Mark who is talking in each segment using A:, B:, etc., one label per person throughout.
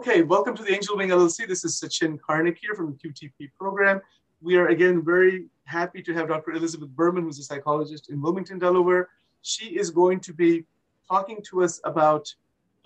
A: Okay, welcome to the Angel Wing LLC. This is Sachin Karnik here from the QTP program. We are again very happy to have Dr. Elizabeth Berman, who's a psychologist in Wilmington, Delaware. She is going to be talking to us about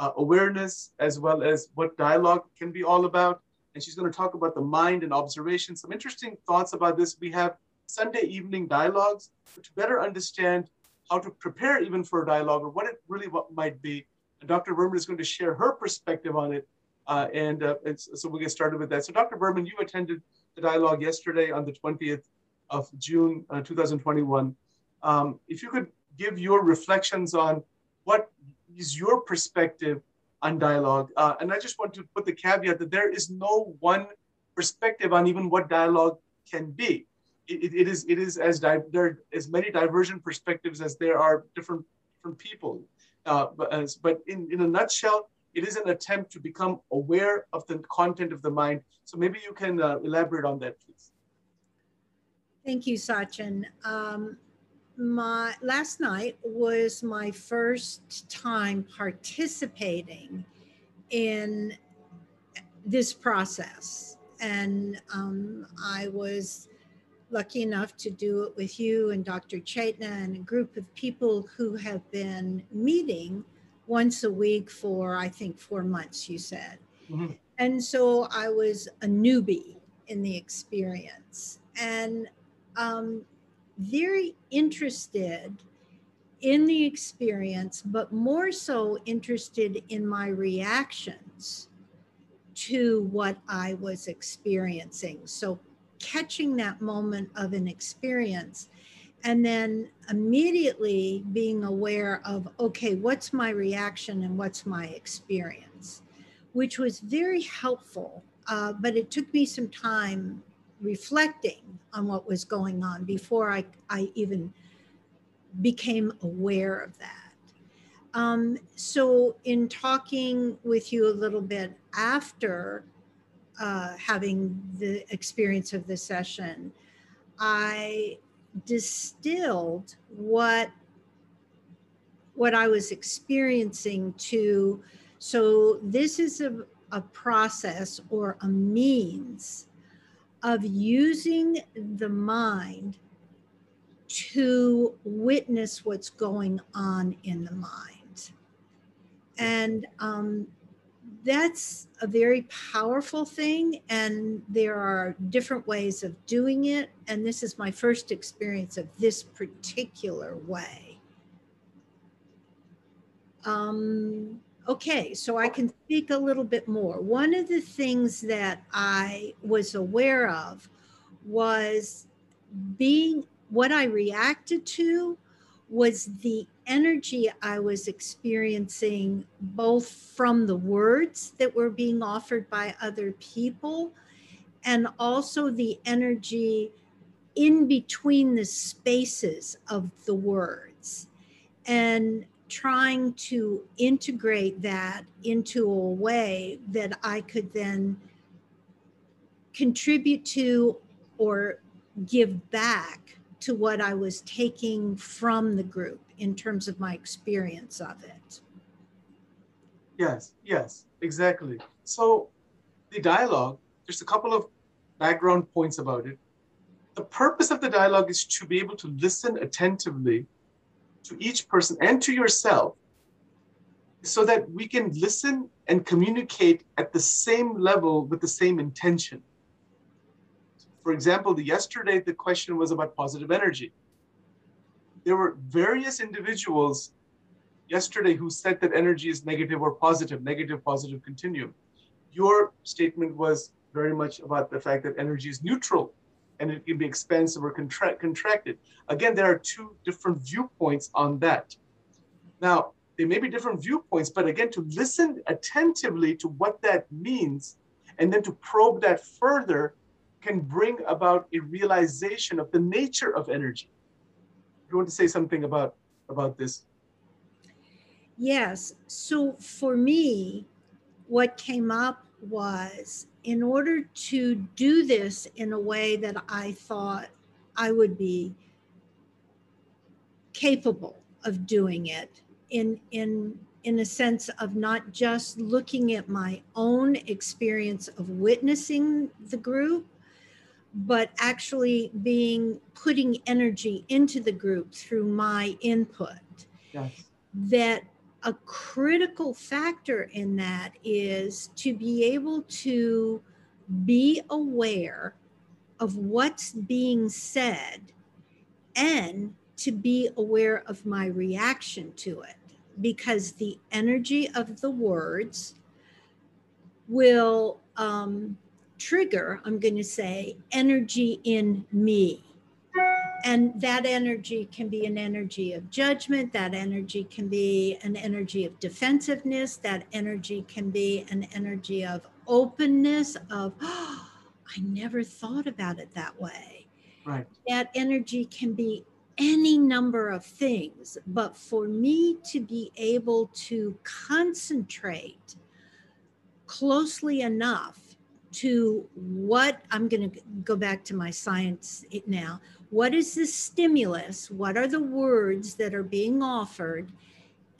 A: uh, awareness as well as what dialogue can be all about. And she's going to talk about the mind and observation. Some interesting thoughts about this. We have Sunday evening dialogues to better understand how to prepare even for a dialogue or what it really might be. And Dr. Berman is going to share her perspective on it. Uh, and, uh, so we'll get started with that. So Dr. Berman, you attended the dialogue yesterday on the 20th of June, uh, 2021. Um, if you could give your reflections on what is your perspective on dialogue. Uh, and I just want to put the caveat that there is no one perspective on even what dialogue can be. it, it is it is as there are as many divergent perspectives as there are different different people. Uh, but, but in, in a nutshell, it is an attempt to become aware of the content of the mind. So maybe you can uh, elaborate on that, please.
B: Thank you, Sachin. Um, my last night was my first time participating in this process, and um, I was lucky enough to do it with you and Dr. Chaitna and a group of people who have been meeting once a week for I think four months. You said, mm-hmm. and so I was a newbie in the experience, and um, very interested in the experience, but more so interested in my reactions to what I was experiencing. So, catching that moment of an experience and then immediately being aware of, okay, what's my reaction and what's my experience, which was very helpful. Uh, but it took me some time reflecting on what was going on before I, I even became aware of that. Um, so, in talking with you a little bit after uh, having the experience of the session, I distilled what what I was experiencing to. So this is a, a process or a means of using the mind to witness what's going on in the mind. And um, that's a very powerful thing. And there are different ways of doing it. And this is my first experience of this particular way. Um, Okay, so I can speak a little bit more. One of the things that I was aware of was being what I reacted to was the energy I was experiencing both from the words that were being offered by other people and also the energy in between the spaces of the words. And trying to integrate that into a way that I could then contribute to or give back to what I was taking from the group in terms of my experience of it.
A: Yes, yes, exactly. So the dialogue, there's a couple of background points about it. The purpose of the dialogue is to be able to listen attentively to each person and to yourself so that we can listen and communicate at the same level with the same intention. For example, the yesterday the question was about positive energy. There were various individuals yesterday who said that energy is negative or positive, negative, positive continuum. Your statement was very much about the fact that energy is neutral and it can be expansive or contra- contracted. Again, there are two different viewpoints on that. Now, there may be different viewpoints, but again, to listen attentively to what that means and then to probe that further can bring about a realization of the nature of energy. You want to say something about about this?
B: Yes. So for me, what came up was in order to do this in a way that I thought I would be capable of doing it in in in a sense of not just looking at my own experience of witnessing the group, but actually being putting energy into the group through my input. Yes. That a critical factor in that is to be able to be aware of what's being said and to be aware of my reaction to it because the energy of the words will um, trigger, I'm going to say, energy in me. And that energy can be an energy of judgment, that energy can be an energy of defensiveness, that energy can be an energy of openness, of, oh, I never thought about it that way.
A: Right.
B: That energy can be any number of things, but for me to be able to concentrate closely enough to what I'm going to go back to my science now. What is the stimulus? What are the words that are being offered?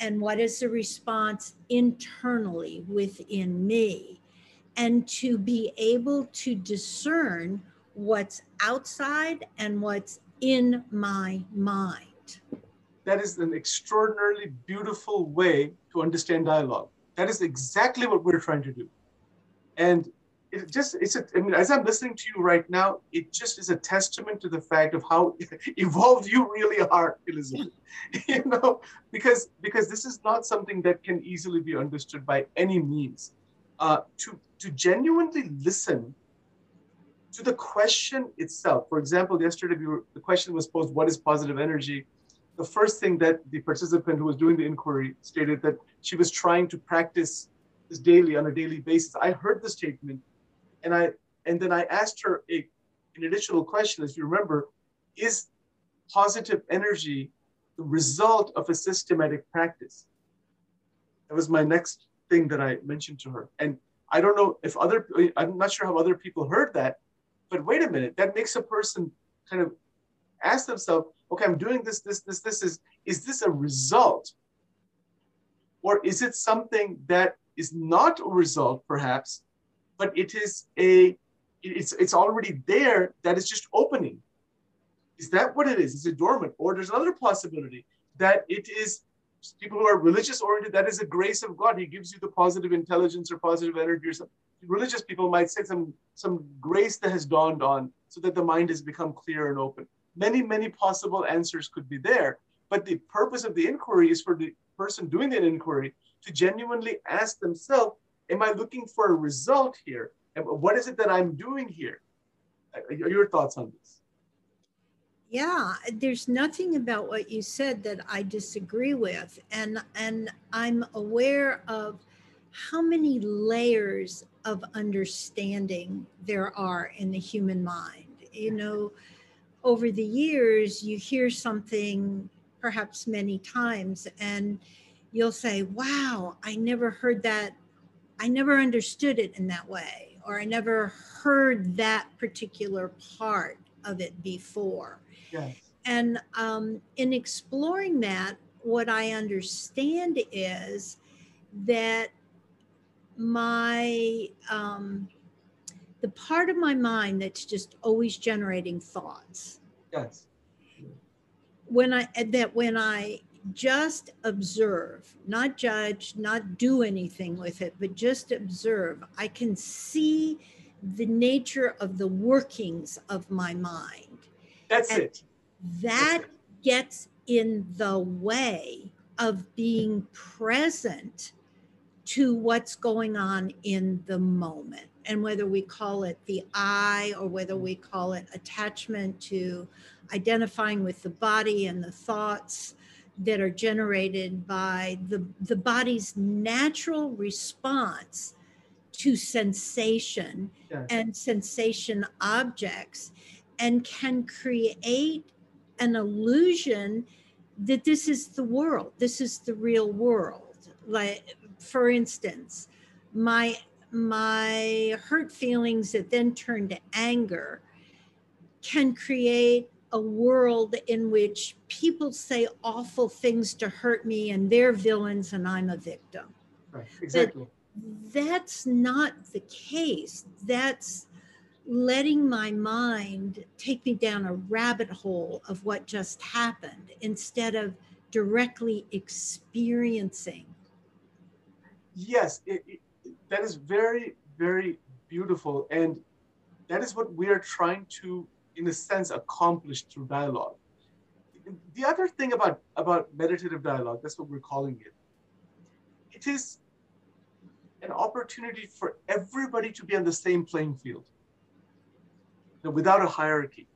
B: And what is the response internally within me? And to be able to discern what's outside and what's in my mind.
A: That is an extraordinarily beautiful way to understand dialogue. That is exactly what we're trying to do. And it just it's a, I mean, as I'm listening to you right now, it just is a testament to the fact of how evolved you really are, Elizabeth. you know, because because this is not something that can easily be understood by any means. Uh, to to genuinely listen to the question itself. For example, yesterday we were, the question was posed, "What is positive energy?" The first thing that the participant who was doing the inquiry stated that she was trying to practice this daily on a daily basis. I heard the statement and I and then I asked her a, an additional question, as you remember, is positive energy the result of a systematic practice? That was my next thing that I mentioned to her. And I don't know if other, I'm not sure how other people heard that, but wait a minute, that makes a person kind of ask themselves, okay, I'm doing this, this, this, this is, is this a result? Or is it something that is not a result, perhaps, but it is a it's it's already there that is just opening. Is that what it is? Is it dormant? Or there's another possibility that it is people who are religious oriented, that is a grace of God. He gives you the positive intelligence or positive energy or something. Religious people might say some, some grace that has dawned on so that the mind has become clear and open. Many, many possible answers could be there. But the purpose of the inquiry is for the person doing the inquiry to genuinely ask themselves, Am I looking for a result here? What is it that I'm doing here? Uh, your thoughts on this?
B: Yeah, there's nothing about what you said that I disagree with. And and I'm aware of how many layers of understanding there are in the human mind. You know, over the years you hear something perhaps many times and you'll say, "Wow, I never heard that I never understood it in that way, or I never heard that particular part of it before.
A: Yes.
B: And um, in exploring that, what I understand is that my um, the part of my mind that's just always generating thoughts.
A: Yes.
B: When I that when I just observe, not judge, not do anything with it, but just observe. I can see the nature of the workings of my mind.
A: That's and it.
B: That That's gets in the way of being present to what's going on in the moment. And whether we call it the I or whether we call it attachment to identifying with the body and the thoughts that are generated by the, the body's natural response to sensation and sensation objects and can create an illusion that this is the world this is the real world. Like for instance my my hurt feelings that then turn to anger can create a world in which people say awful things to hurt me and they're villains and I'm a victim.
A: Right, exactly.
B: But that's not the case. That's letting my mind take me down a rabbit hole of what just happened instead of directly experiencing.
A: Yes, it, it, that is very, very beautiful. And that is what we are trying to, in a sense, accomplished through dialogue. The other thing about, about meditative dialogue, that's what we're calling it, it is an opportunity for everybody to be on the same playing field you know, without a hierarchy.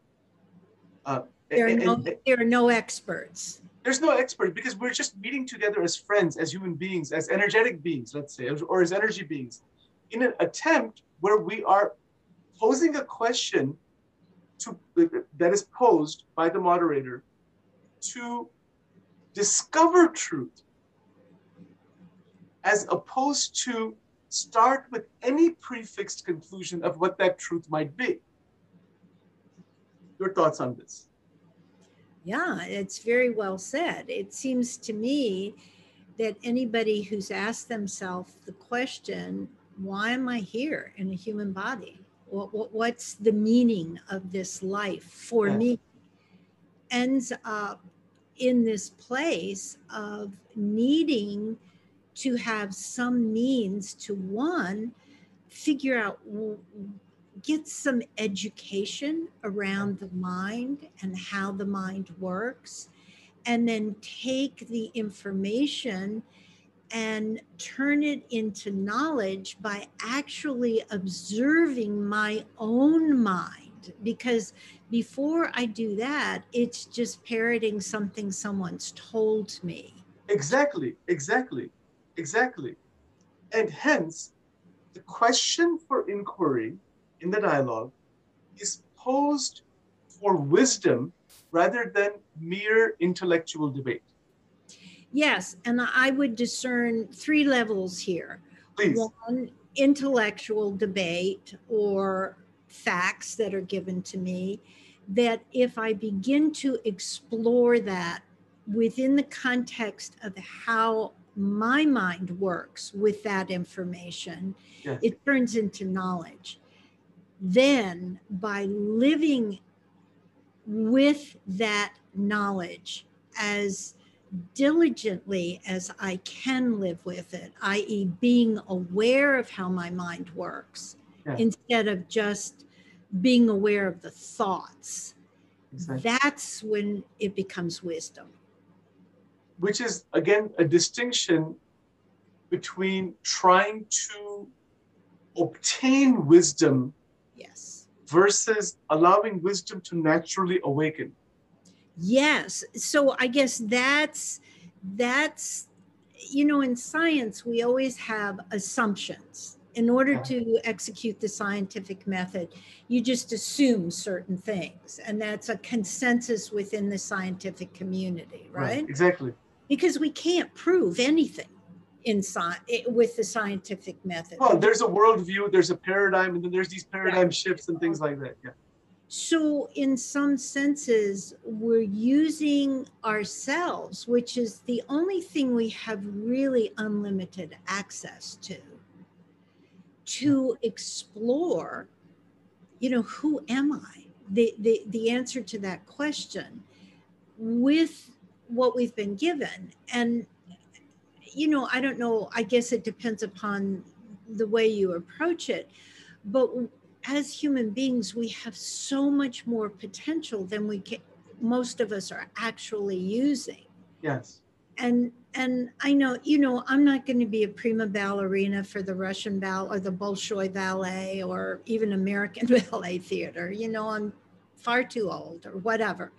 B: Uh, there, are and, no, and, there are no experts.
A: There's no expert because we're just meeting together as friends, as human beings, as energetic beings, let's say, or as energy beings, in an attempt where we are posing a question that is posed by the moderator to discover truth as opposed to start with any prefixed conclusion of what that truth might be. Your thoughts on this?
B: Yeah, it's very well said. It seems to me that anybody who's asked themselves the question, why am I here in a human body? What, what, what's the meaning of this life for me? Ends up in this place of needing to have some means to one, figure out, get some education around the mind and how the mind works, and then take the information and turn it into knowledge by actually observing my own mind. Because before I do that, it's just parroting something someone's told me.
A: Exactly, exactly, exactly. And hence, the question for inquiry in the dialogue is posed for wisdom rather than mere intellectual debate.
B: Yes, and I would discern three levels here.
A: Please.
B: One, intellectual debate or facts that are given to me, that if I begin to explore that within the context of how my mind works with that information, yes. it turns into knowledge. Then, by living with that knowledge as diligently as I can live with it, i.e., being aware of how my mind works yeah. instead of just being aware of the thoughts. Exactly. That's when it becomes wisdom.
A: Which is, again, a distinction between trying to obtain wisdom
B: yes.
A: versus allowing wisdom to naturally awaken.
B: Yes. So I guess that's that's you know in science we always have assumptions. In order uh-huh. to execute the scientific method, you just assume certain things and that's a consensus within the scientific community, right? right
A: exactly.
B: Because we can't prove anything in science with the scientific method.
A: Well, there's a worldview, there's a paradigm, and then there's these paradigm shifts and things like that. Yeah.
B: So, in some senses, we're using ourselves, which is the only thing we have really unlimited access to, to explore, you know, who am I? The, the, the answer to that question with what we've been given. And, you know, I don't know, I guess it depends upon the way you approach it. But as human beings, we have so much more potential than we can, most of us are actually using.
A: Yes.
B: And and I know, you know, I'm not going to be a prima ballerina for the Russian ballet or the Bolshoi ballet or even American ballet theater. You know, I'm far too old or whatever.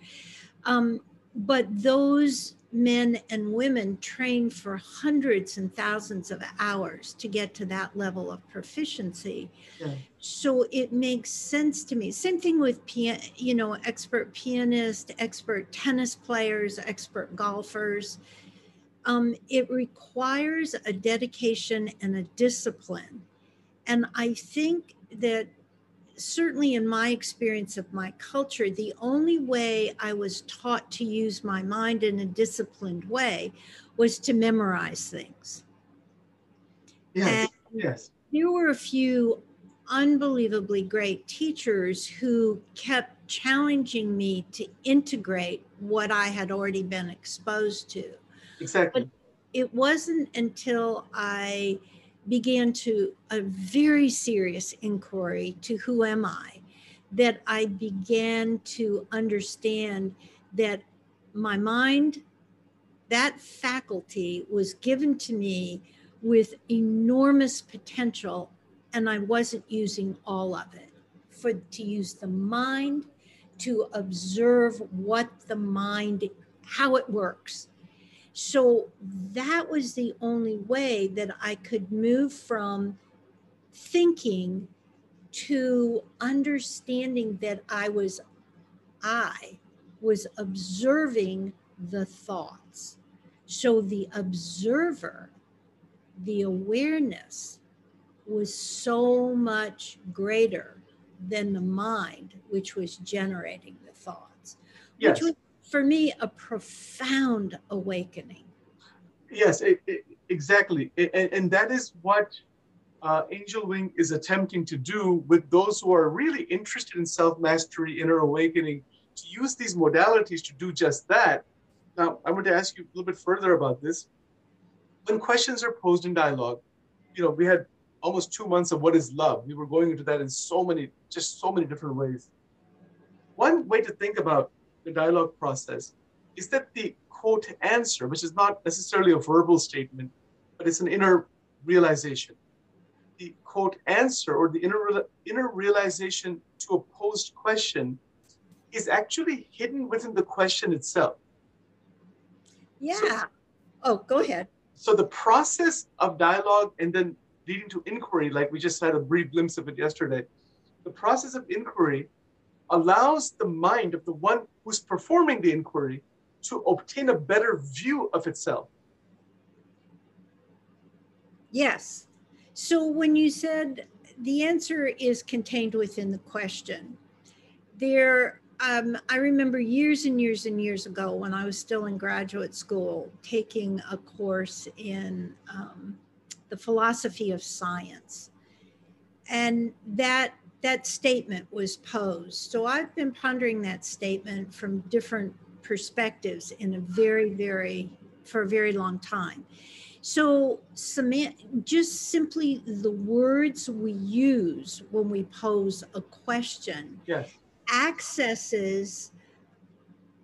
B: Um, but those men and women train for hundreds and thousands of hours to get to that level of proficiency. Yeah. So it makes sense to me. Same thing with pian- you know, expert pianist, expert tennis players, expert golfers. Um, it requires a dedication and a discipline. And I think that certainly in my experience of my culture, the only way I was taught to use my mind in a disciplined way was to memorize things.
A: Yes. And yes.
B: There were a few unbelievably great teachers who kept challenging me to integrate what I had already been exposed to.
A: Exactly.
B: But it wasn't until I began to a very serious inquiry to who am I that I began to understand that my mind, that faculty was given to me with enormous potential, and I wasn't using all of it. For to use the mind to observe what the mind, how it works, so that was the only way that I could move from thinking to understanding that I was, I was observing the thoughts. So the observer, the awareness was so much greater than the mind, which was generating the thoughts.
A: Yes.
B: Which was for me a profound awakening.
A: Yes, it, it, exactly. and, and, that is what uh, Angel Wing is attempting to do with those who are really interested in self mastery, inner awakening, to use these modalities to do just that. Now, I want to ask you a little bit further about this. When questions are posed in dialogue, you know, we had almost two months of what is love. We were going into that in so many, just so many different ways. One way to think about the dialogue process is that the quote answer, which is not necessarily a verbal statement, but it's an inner realization. The quote answer or the inner, inner realization to a posed question is actually hidden within the question itself.
B: Yeah. So, oh, go ahead.
A: So the process of dialogue and then leading to inquiry, like we just had a brief glimpse of it yesterday, the process of inquiry allows the mind of the one who's performing the inquiry to obtain a better view of itself.
B: Yes. So when you said the answer is contained within the question, there, um, I remember years and years and years ago when I was still in graduate school taking a course in um, the philosophy of science. And that that statement was posed. So I've been pondering that statement from different perspectives in a very, very, for a very long time. So, just simply the words we use when we pose a question
A: yes.
B: accesses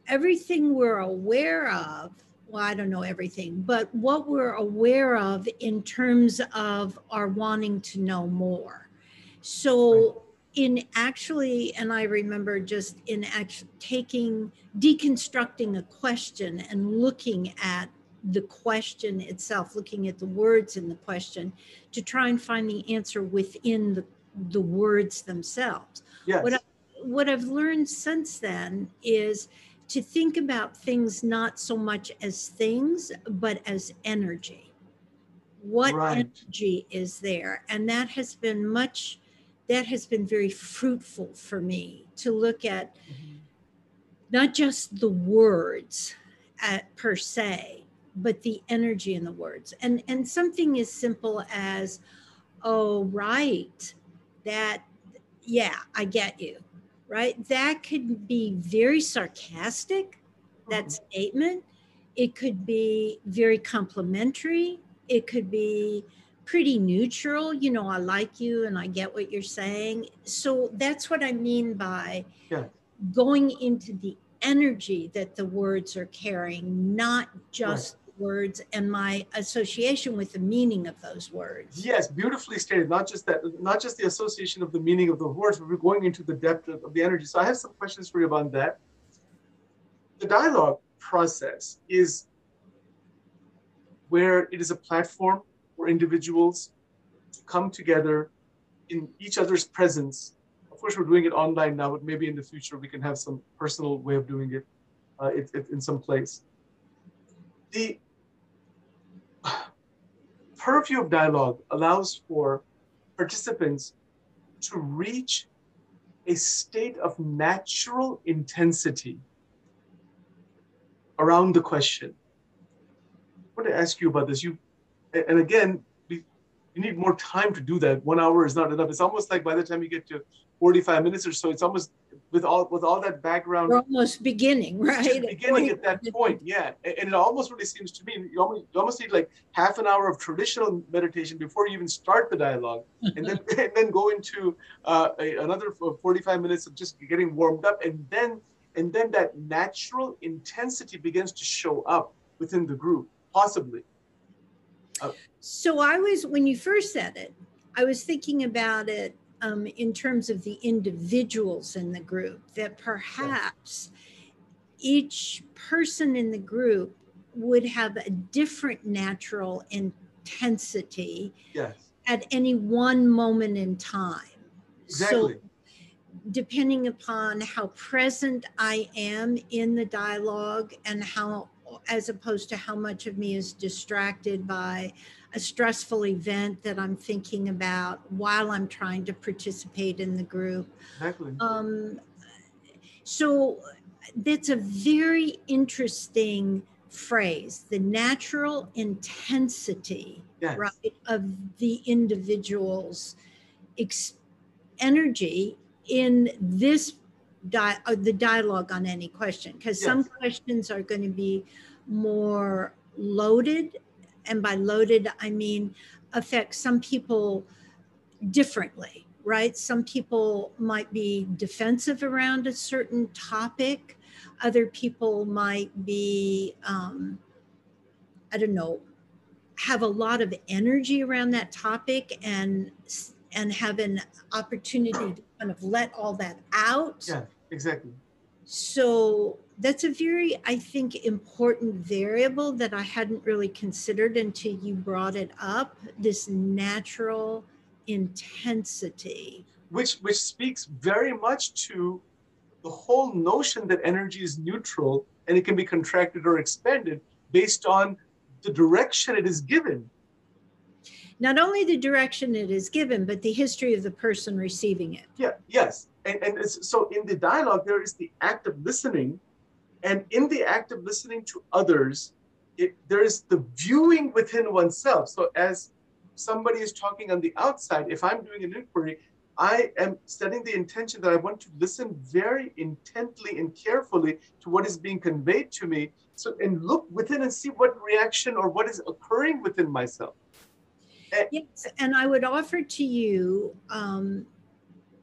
B: everything we're aware of. Well, I don't know everything, but what we're aware of in terms of our wanting to know more. So, in actually, and I remember just in actually taking, deconstructing a question and looking at the question itself, looking at the words in the question to try and find the answer within the, the words themselves.
A: Yes.
B: What, I, what I've learned since then is to think about things not so much as things, but as energy. What right. energy is there? And that has been much that has been very fruitful for me to look at mm-hmm. not just the words at, per se, but the energy in the words. And, and something as simple as, oh, right, that, yeah, I get you, right? That could be very sarcastic, that mm-hmm. statement. It could be very complimentary. It could be pretty neutral. You know, I like you and I get what you're saying. So that's what I mean by
A: yeah.
B: going into the energy that the words are carrying, not just right. words and my association with the meaning of those words.
A: Yes, beautifully stated. Not just that, not just the association of the meaning of the words, but we're going into the depth of, of the energy. So I have some questions for you about that. The dialogue process is where it is a platform for individuals to come together in each other's presence. Of course, we're doing it online now, but maybe in the future we can have some personal way of doing it, uh, it in some place. The purview of dialogue allows for participants to reach a state of natural intensity around the question. I want to ask you about this. You, and again, you need more time to do that. One hour is not enough. It's almost like by the time you get to 45 minutes or so, it's almost with all with all that background.
B: We're almost beginning, right?
A: Beginning at that point, yeah. And it almost really seems to me you almost, you almost need like half an hour of traditional meditation before you even start the dialogue, and then and then go into uh, a, another 45 minutes of just getting warmed up, and then and then that natural intensity begins to show up within the group, possibly.
B: Uh, so I was when you first said it, I was thinking about it um, in terms of the individuals in the group, that perhaps each person in the group would have a different natural intensity
A: yes.
B: at any one moment in time.
A: Exactly. So,
B: depending upon how present I am in the dialogue and how, as opposed to how much of me is distracted by a stressful event that I'm thinking about while I'm trying to participate in the group.
A: Exactly.
B: Um, so that's a very interesting phrase the natural intensity
A: yes.
B: right of the individual's ex- energy in this di- uh, the dialogue on any question because yes. some questions are going to be more loaded and by loaded, I mean affect some people differently, right? Some people might be defensive around a certain topic. Other people might be, um, I don't know, have a lot of energy around that topic and and have an opportunity to kind of let all that out.
A: Yeah, exactly.
B: So that's a very, I think, important variable that I hadn't really considered until you brought it up this natural intensity.
A: Which, which speaks very much to the whole notion that energy is neutral and it can be contracted or expanded based on the direction it is given.
B: Not only the direction it is given, but the history of the person receiving it.
A: Yeah, yes. And, and so in the dialogue, there is the act of listening and in the act of listening to others, it, there's the viewing within oneself. So as somebody is talking on the outside, if I'm doing an inquiry, I am setting the intention that I want to listen very intently and carefully to what is being conveyed to me. So, and look within and see what reaction or what is occurring within myself.
B: Yes, and I would offer to you um,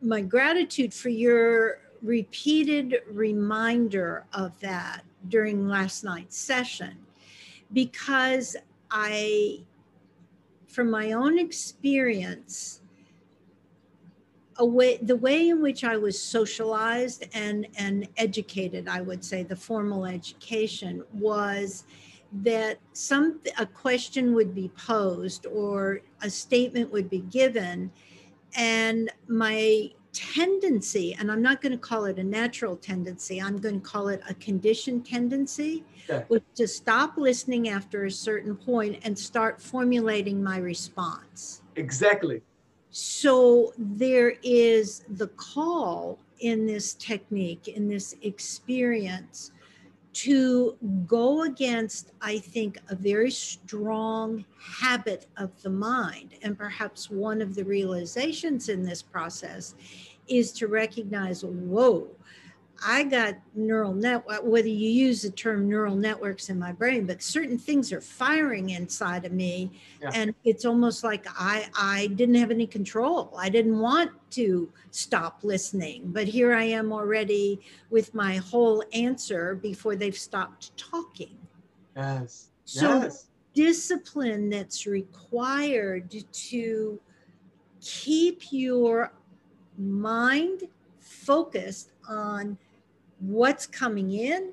B: my gratitude for your repeated reminder of that during last night's session because I, from my own experience, way, the way in which I was socialized and, and educated, I would say the formal education was that some a question would be posed or a statement would be given and my tendency, and I'm not going to call it a natural tendency, I'm going to call it a conditioned tendency,
A: yeah.
B: was to stop listening after a certain point and start formulating my response.
A: Exactly.
B: So there is the call in this technique, in this experience, to go against, I think, a very strong habit of the mind. And perhaps one of the realizations in this process is to recognize whoa, I got neural network, uh, whether you use the term neural networks in my brain, but certain things are firing inside of me. Yeah. And it's almost like I, I didn't have any control. I didn't want to stop listening, but here I am already with my whole answer before they've stopped talking.
A: Yes.
B: So
A: yes.
B: discipline that's required to keep your mind focused on what's coming in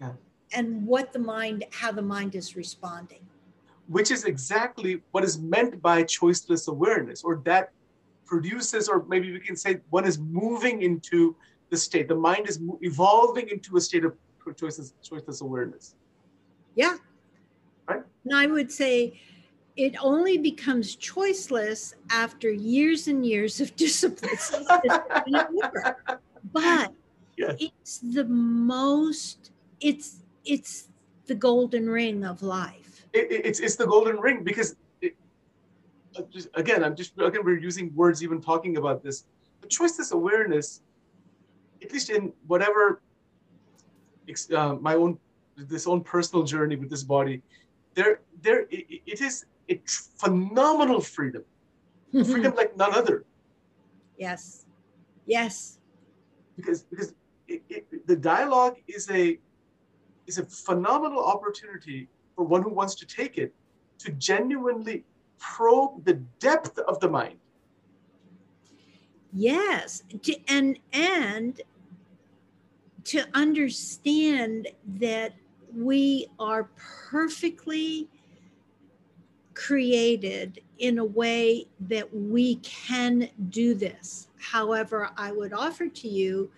A: yeah.
B: and what the mind, how the mind is responding.
A: Which is exactly what is meant by choiceless awareness, or that produces, or maybe we can say one is moving into the state. The mind is evolving into a state of choiceless, choiceless awareness.
B: Yeah.
A: Right.
B: And I would say it only becomes choiceless after years and years of discipline. but yes. it's the most, it's it's the golden ring of life.
A: It, it's it's the golden ring because it, just, again, I'm just again we're using words even talking about this. The choiceless awareness, at least in whatever uh, my own this own personal journey with this body, there there it, it is a phenomenal freedom, freedom like none other.
B: Yes, yes.
A: Because because it, it, the dialogue is a is a phenomenal opportunity for one who wants to take it to genuinely probe the depth of the mind.
B: Yes, and and to understand that we are perfectly created in a way that we can do this. However, I would offer to you,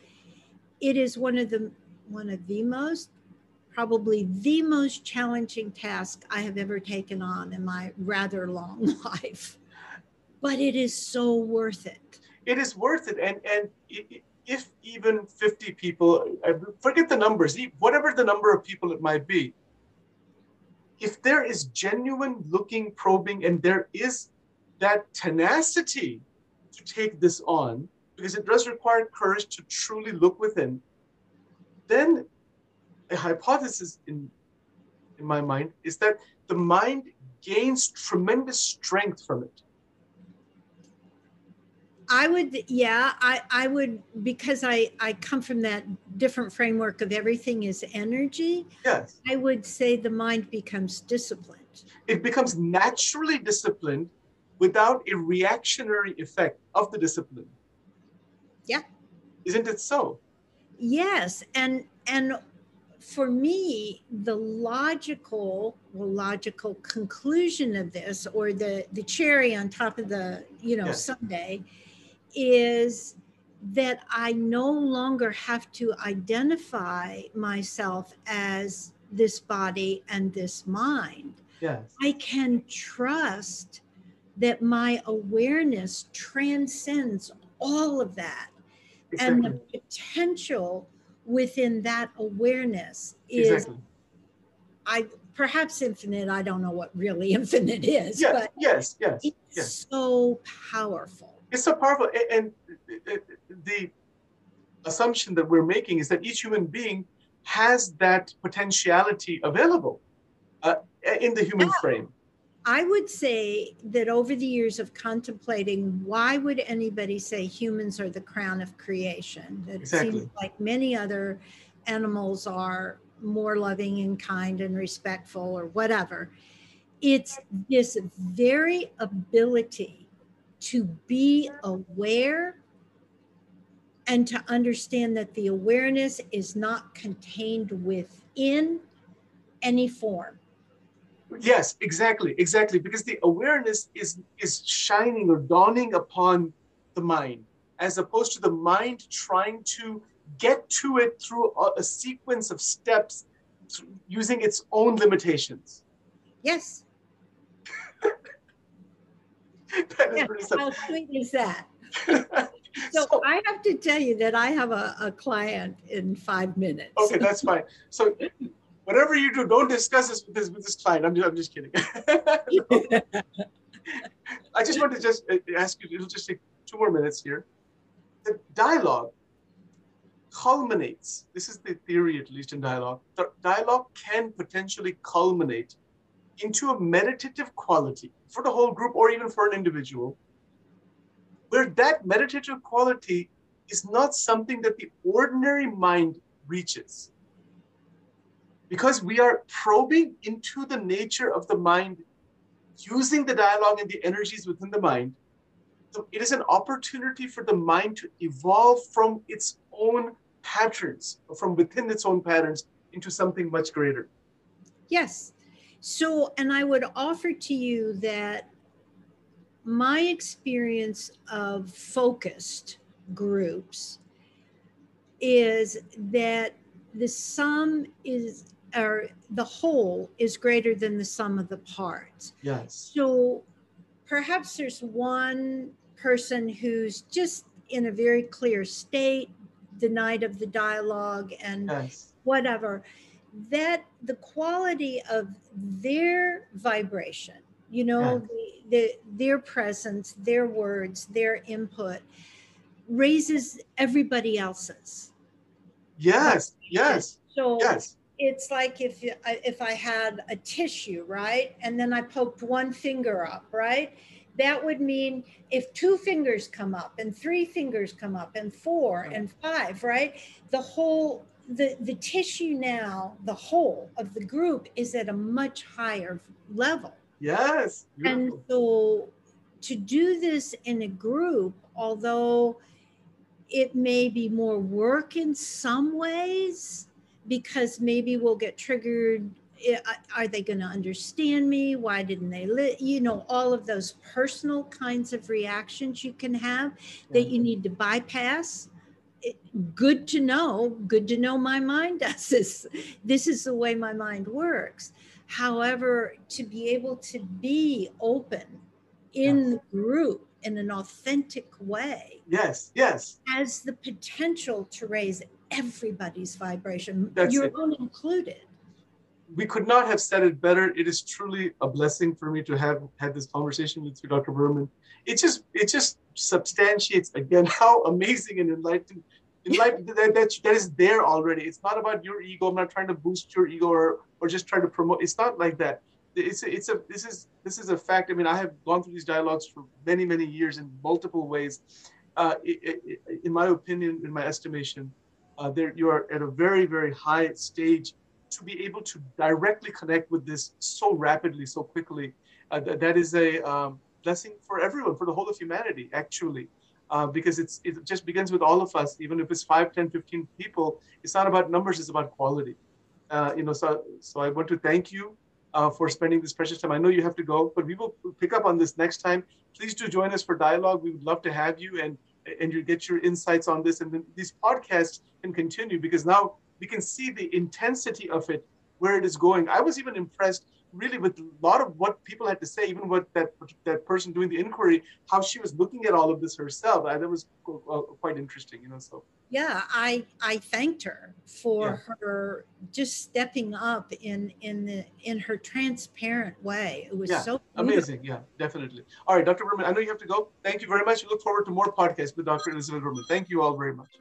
B: it is one of the one of the most probably the most challenging task I have ever taken on in my rather long life. But it is so worth it.
A: It is worth it. And, and if even 50 people, forget the numbers, whatever the number of people it might be, if there is genuine looking, probing, and there is that tenacity to take this on, because it does require courage to truly look within, then a hypothesis in, in my mind is that the mind gains tremendous strength from it.
B: I would, yeah, I, I would, because I, I come from that different framework of everything is energy.
A: Yes.
B: I would say the mind becomes disciplined.
A: It becomes naturally disciplined without a reactionary effect of the discipline.
B: Yeah.
A: Isn't it so?
B: Yes. And, and for me, the logical, well, logical conclusion of this, or the the cherry on top of the you know yes. sundae, is that I no longer have to identify myself as this body and this mind.
A: Yes.
B: I can trust that my awareness transcends all of that. Exactly. And the potential within that awareness is exactly. I perhaps infinite. I don't know what really infinite is.
A: Yes, but yes, yes.
B: It's
A: yes.
B: so powerful.
A: It's so powerful. And the assumption that we're making is that each human being has that potentiality available uh, in the human yeah. frame.
B: I would say that over the years of contemplating, why would anybody say humans are the crown of creation? That
A: exactly.
B: seems like many other animals are more loving and kind and respectful or whatever. It's this very ability to be aware and to understand that the awareness is not contained within any form
A: Yes, exactly, exactly. Because the awareness is is shining or dawning upon the mind, as opposed to the mind trying to get to it through a, a sequence of steps using its own limitations.
B: Yes.
A: yeah,
B: how sweet is that? so, so, I have to tell you that I have a, a client in five minutes.
A: Okay, that's fine. So whatever you do, don't discuss this with this, with this client. I'm just, I'm just kidding. I just want to just uh, ask you, it'll just take two more minutes here. The dialogue culminates, this is the theory at least in dialogue, the dialogue can potentially culminate into a meditative quality for the whole group or even for an individual, where that meditative quality is not something that the ordinary mind reaches because we are probing into the nature of the mind using the dialogue and the energies within the mind. So it is an opportunity for the mind to evolve from its own patterns from within its own patterns into something much greater.
B: Yes. So and i would offer to you that my experience of focused groups is that the sum is or the whole is greater than the sum of the parts.
A: Yes.
B: So perhaps there's one person who's just in a very clear state, the night of the dialogue and
A: Yes.
B: whatever, that the quality of their vibration, you know, the, the, their presence, their words, their input raises everybody else's.
A: Yes. Yes.
B: So
A: Yes.
B: It's like if uh, if I had a tissue, right, and then I poked one finger up, right, that would mean if two fingers come up and three fingers come up and four and five, right, the whole the the tissue now, the whole of the group is at a much higher level.
A: Yes.
B: And so to do this in a group, although it may be more work in some ways, because maybe we'll get triggered. Are they going to understand me? Why didn't they? Li-? You know, all of those personal kinds of reactions you can have that you need to bypass. It, good to know. Good to know my mind does this. This is the way my mind works. However, to be able to be open in the group in an authentic way
A: Yes. Yes.
B: has the potential to raise everybody's vibration,
A: That's
B: your
A: it.
B: own included.
A: we could not have said it better. It is truly a blessing for me to have had this conversation with you, Dr. Berman. It just it just substantiates again how amazing and enlightened enlightened that, that that is there already. It's not about your ego. I'm not trying to boost your ego or or just trying to promote. It's not like that. It's a, it's a this is this is a fact. I mean, I have gone through these dialogues for many many years in multiple ways. Uh, i i in my opinion, in my estimation, uh, there you are at a very very high stage to be able to directly connect with this so rapidly, so quickly, uh, th- that is a um, blessing for everyone, for the whole of humanity, actually. Uh, because it's it just begins with all of us, even if it's 5, 10, 15 people. It's not about numbers, it's about quality. Uh, you know, so, so I want to thank you uh, for spending this precious time. I know you have to go, but we will pick up on this next time. Please do join us for dialogue. We would love to have you and and you get your insights on this. And then these podcasts can continue because now we can see the intensity of it, where it is going. I was even impressed really with a lot of what people had to say, even what that that person doing the inquiry, how she was looking at all of this herself. I, that was uh, quite interesting, you know. So
B: Yeah, I I thanked her for
A: Yeah.
B: her just stepping up in in the in her transparent way. It was
A: Yeah,
B: so beautiful.
A: amazing. Yeah, definitely. All right, Dr. Berman, I know you have to go. Thank you very much. We look forward to more podcasts with Dr. Elizabeth Berman. Thank you all very much.